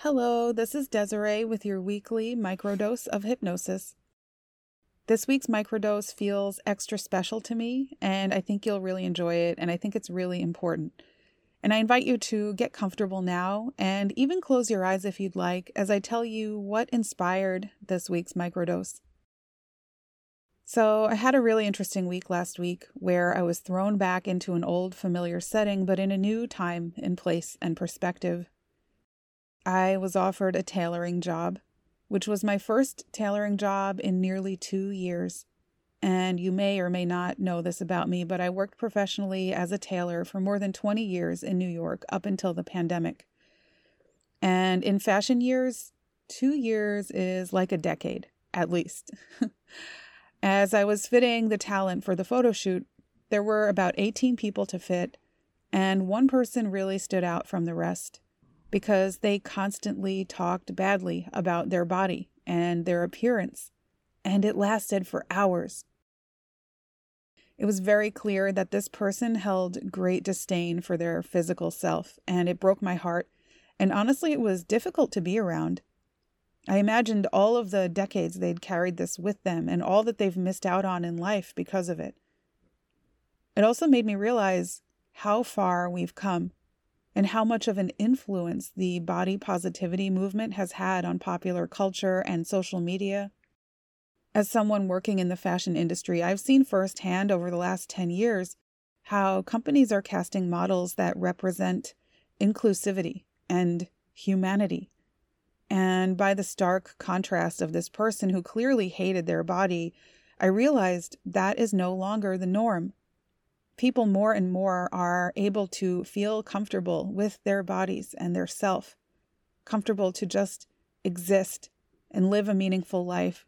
Hello, this is Desiree with your weekly microdose of hypnosis. This week's microdose feels extra special to me, and I think you'll really enjoy it, and I think it's really important. And I invite you to get comfortable now and even close your eyes if you'd like as I tell you what inspired this week's microdose. So, I had a really interesting week last week where I was thrown back into an old familiar setting, but in a new time and place and perspective. I was offered a tailoring job, which was my first tailoring job in nearly two years. And you may or may not know this about me, but I worked professionally as a tailor for more than 20 years in New York up until the pandemic. And in fashion years, two years is like a decade, at least. as I was fitting the talent for the photo shoot, there were about 18 people to fit, and one person really stood out from the rest because they constantly talked badly about their body and their appearance, and it lasted for hours. It was very clear that this person held great disdain for their physical self, and it broke my heart. And honestly, it was difficult to be around. I imagined all of the decades they'd carried this with them and all that they've missed out on in life because of it. It also made me realize how far we've come and how much of an influence the body positivity movement has had on popular culture and social media. As someone working in the fashion industry, I've seen firsthand over the last 10 years how companies are casting models that represent inclusivity and humanity. And by the stark contrast of this person who clearly hated their body, I realized that is no longer the norm people more and more are able to feel comfortable with their bodies and their self, comfortable to just exist and live a meaningful life.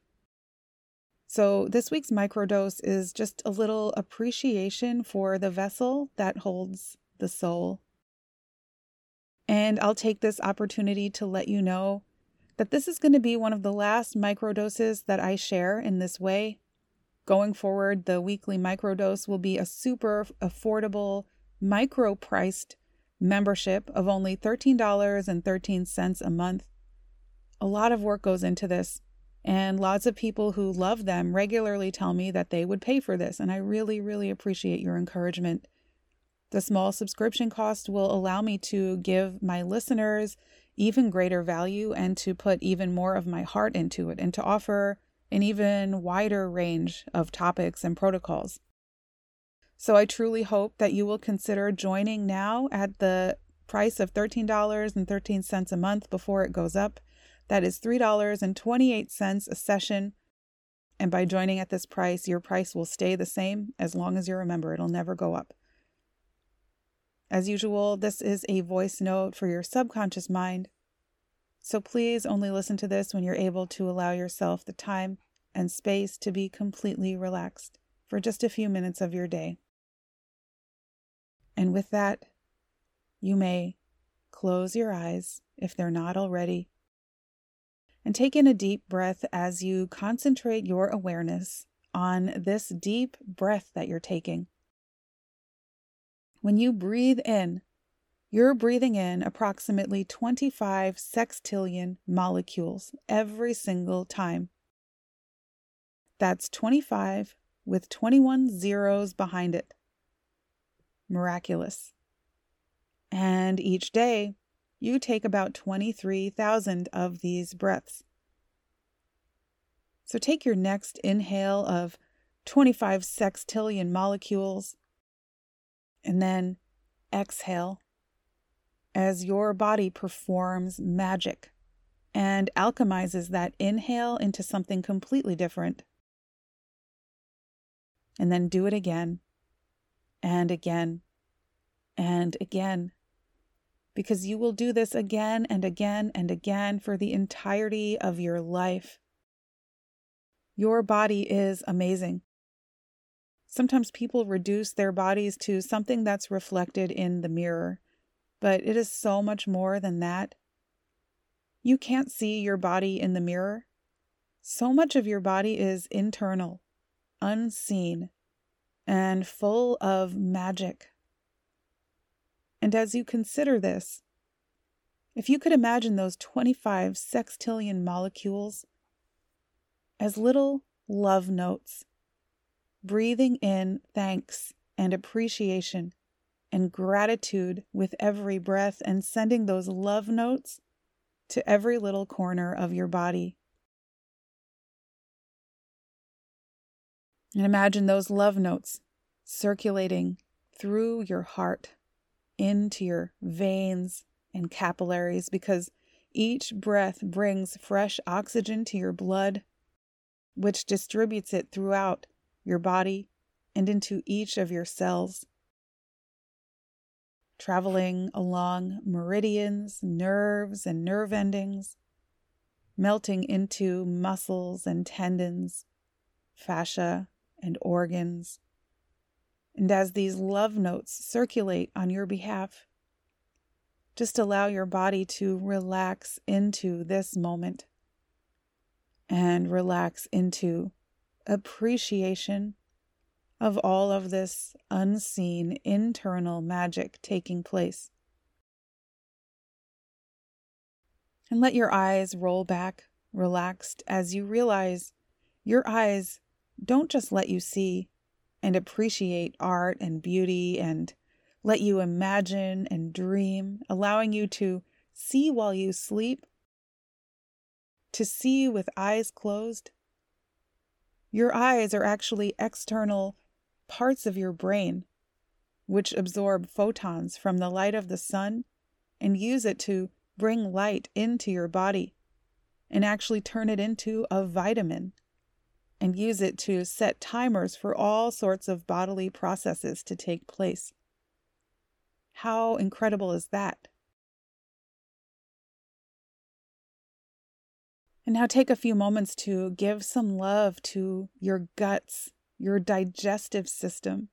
So, this week's microdose is just a little appreciation for the vessel that holds the soul. And I'll take this opportunity to let you know that this is going to be one of the last microdoses that I share in this way. Going forward, the weekly microdose will be a super affordable, micro priced membership of only $13.13 a month. A lot of work goes into this, and lots of people who love them regularly tell me that they would pay for this, and I really, really appreciate your encouragement. The small subscription cost will allow me to give my listeners even greater value and to put even more of my heart into it and to offer an even wider range of topics and protocols. So I truly hope that you will consider joining now at the price of $13.13 a month before it goes up. That is $3.28 a session. And by joining at this price, your price will stay the same as long as you're a member. It'll never go up. As usual, this is a voice note for your subconscious mind. So please only listen to this when you're able to allow yourself the time and space to be completely relaxed for just a few minutes of your day. And with that, you may close your eyes if they're not already, and take in a deep breath as you concentrate your awareness on this deep breath that you're taking. When you breathe in, you're breathing in approximately 25 sextillion molecules every single time. That's 25 with 21 zeros behind it. Miraculous. And each day, you take about 23,000 of these breaths. So take your next inhale of 25 sextillion molecules and then exhale as your body performs magic and alchemizes that inhale into something completely different. And then do it again and again and again. Because you will do this again and again and again for the entirety of your life. Your body is amazing. Sometimes people reduce their bodies to something that's reflected in the mirror but it is so much more than that. You can't see your body in the mirror. So much of your body is internal, unseen, and full of magic. And as you consider this, If you could imagine those 25 sextillion molecules as little love notes, breathing in thanks and appreciation and gratitude with every breath, and sending those love notes to every little corner of your body. And imagine those love notes circulating through your heart into your veins and capillaries because each breath brings fresh oxygen to your blood, which distributes it throughout your body and into each of your cells. Traveling along meridians, nerves, and nerve endings, melting into muscles and tendons, fascia and organs. And as these love notes circulate on your behalf, just allow your body to relax into this moment and relax into appreciation of all of this unseen internal magic taking place. And let your eyes roll back, relaxed, as you realize your eyes don't just let you see and appreciate art and beauty and let you imagine and dream, allowing you to see while you sleep, to see with eyes closed. Your eyes are actually external parts of your brain which absorb photons from the light of the sun and use it to bring light into your body and actually turn it into a vitamin and use it to set timers for all sorts of bodily processes to take place. How incredible is that? And now take a few moments to give some love to your guts, your digestive system,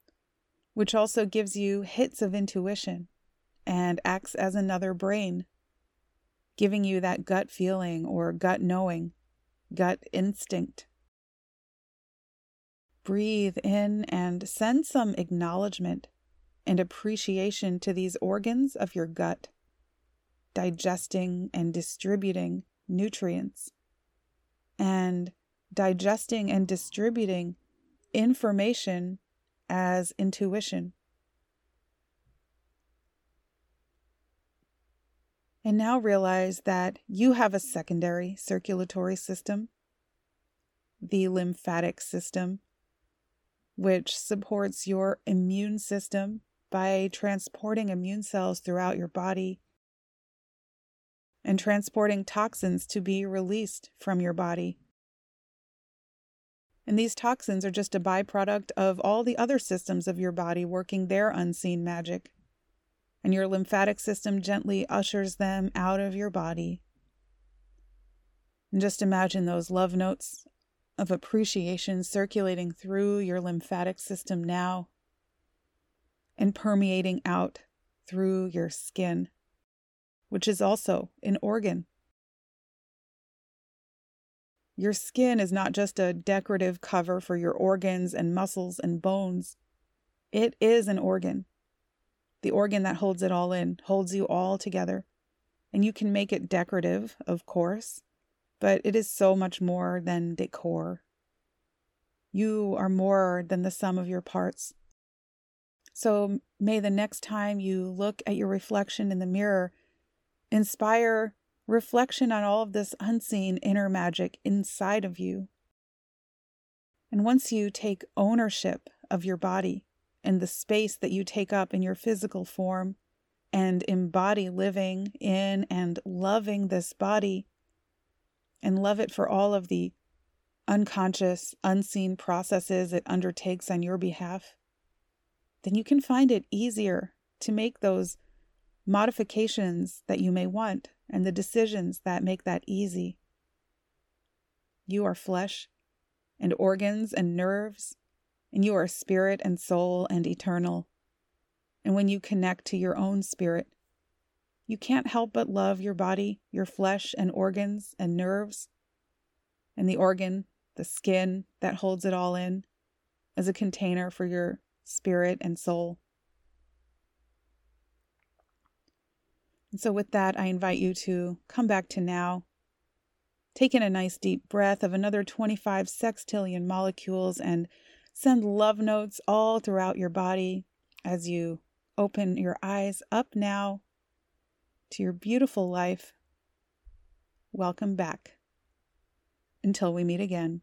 which also gives you hits of intuition and acts as another brain, giving you that gut feeling or gut knowing, gut instinct. Breathe in and send some acknowledgement and appreciation to these organs of your gut, digesting and distributing nutrients, and digesting and distributing information as intuition. And now realize that you have a secondary circulatory system, the lymphatic system, which supports your immune system by transporting immune cells throughout your body and transporting toxins to be released from your body. And these toxins are just a byproduct of all the other systems of your body working their unseen magic. And your lymphatic system gently ushers them out of your body. And just imagine those love notes of appreciation circulating through your lymphatic system now and permeating out through your skin, which is also an organ. Your skin is not just a decorative cover for your organs and muscles and bones. It is an organ. The organ that holds it all in, holds you all together. And you can make it decorative, of course, but it is so much more than decor. You are more than the sum of your parts. So may the next time you look at your reflection in the mirror inspire reflection on all of this unseen inner magic inside of you. And once you take ownership of your body and the space that you take up in your physical form and embody living in and loving this body and love it for all of the unconscious, unseen processes it undertakes on your behalf, then you can find it easier to make those modifications that you may want and the decisions that make that easy. You are flesh and organs and nerves, and you are spirit and soul and eternal. And when you connect to your own spirit, you can't help but love your body, your flesh and organs and nerves, and the organ, the skin that holds it all in, as a container for your spirit and soul. And so, with that, I invite you to come back to now. Take in a nice deep breath of another 25 sextillion molecules and send love notes all throughout your body as you open your eyes up now to your beautiful life. Welcome back. Until we meet again.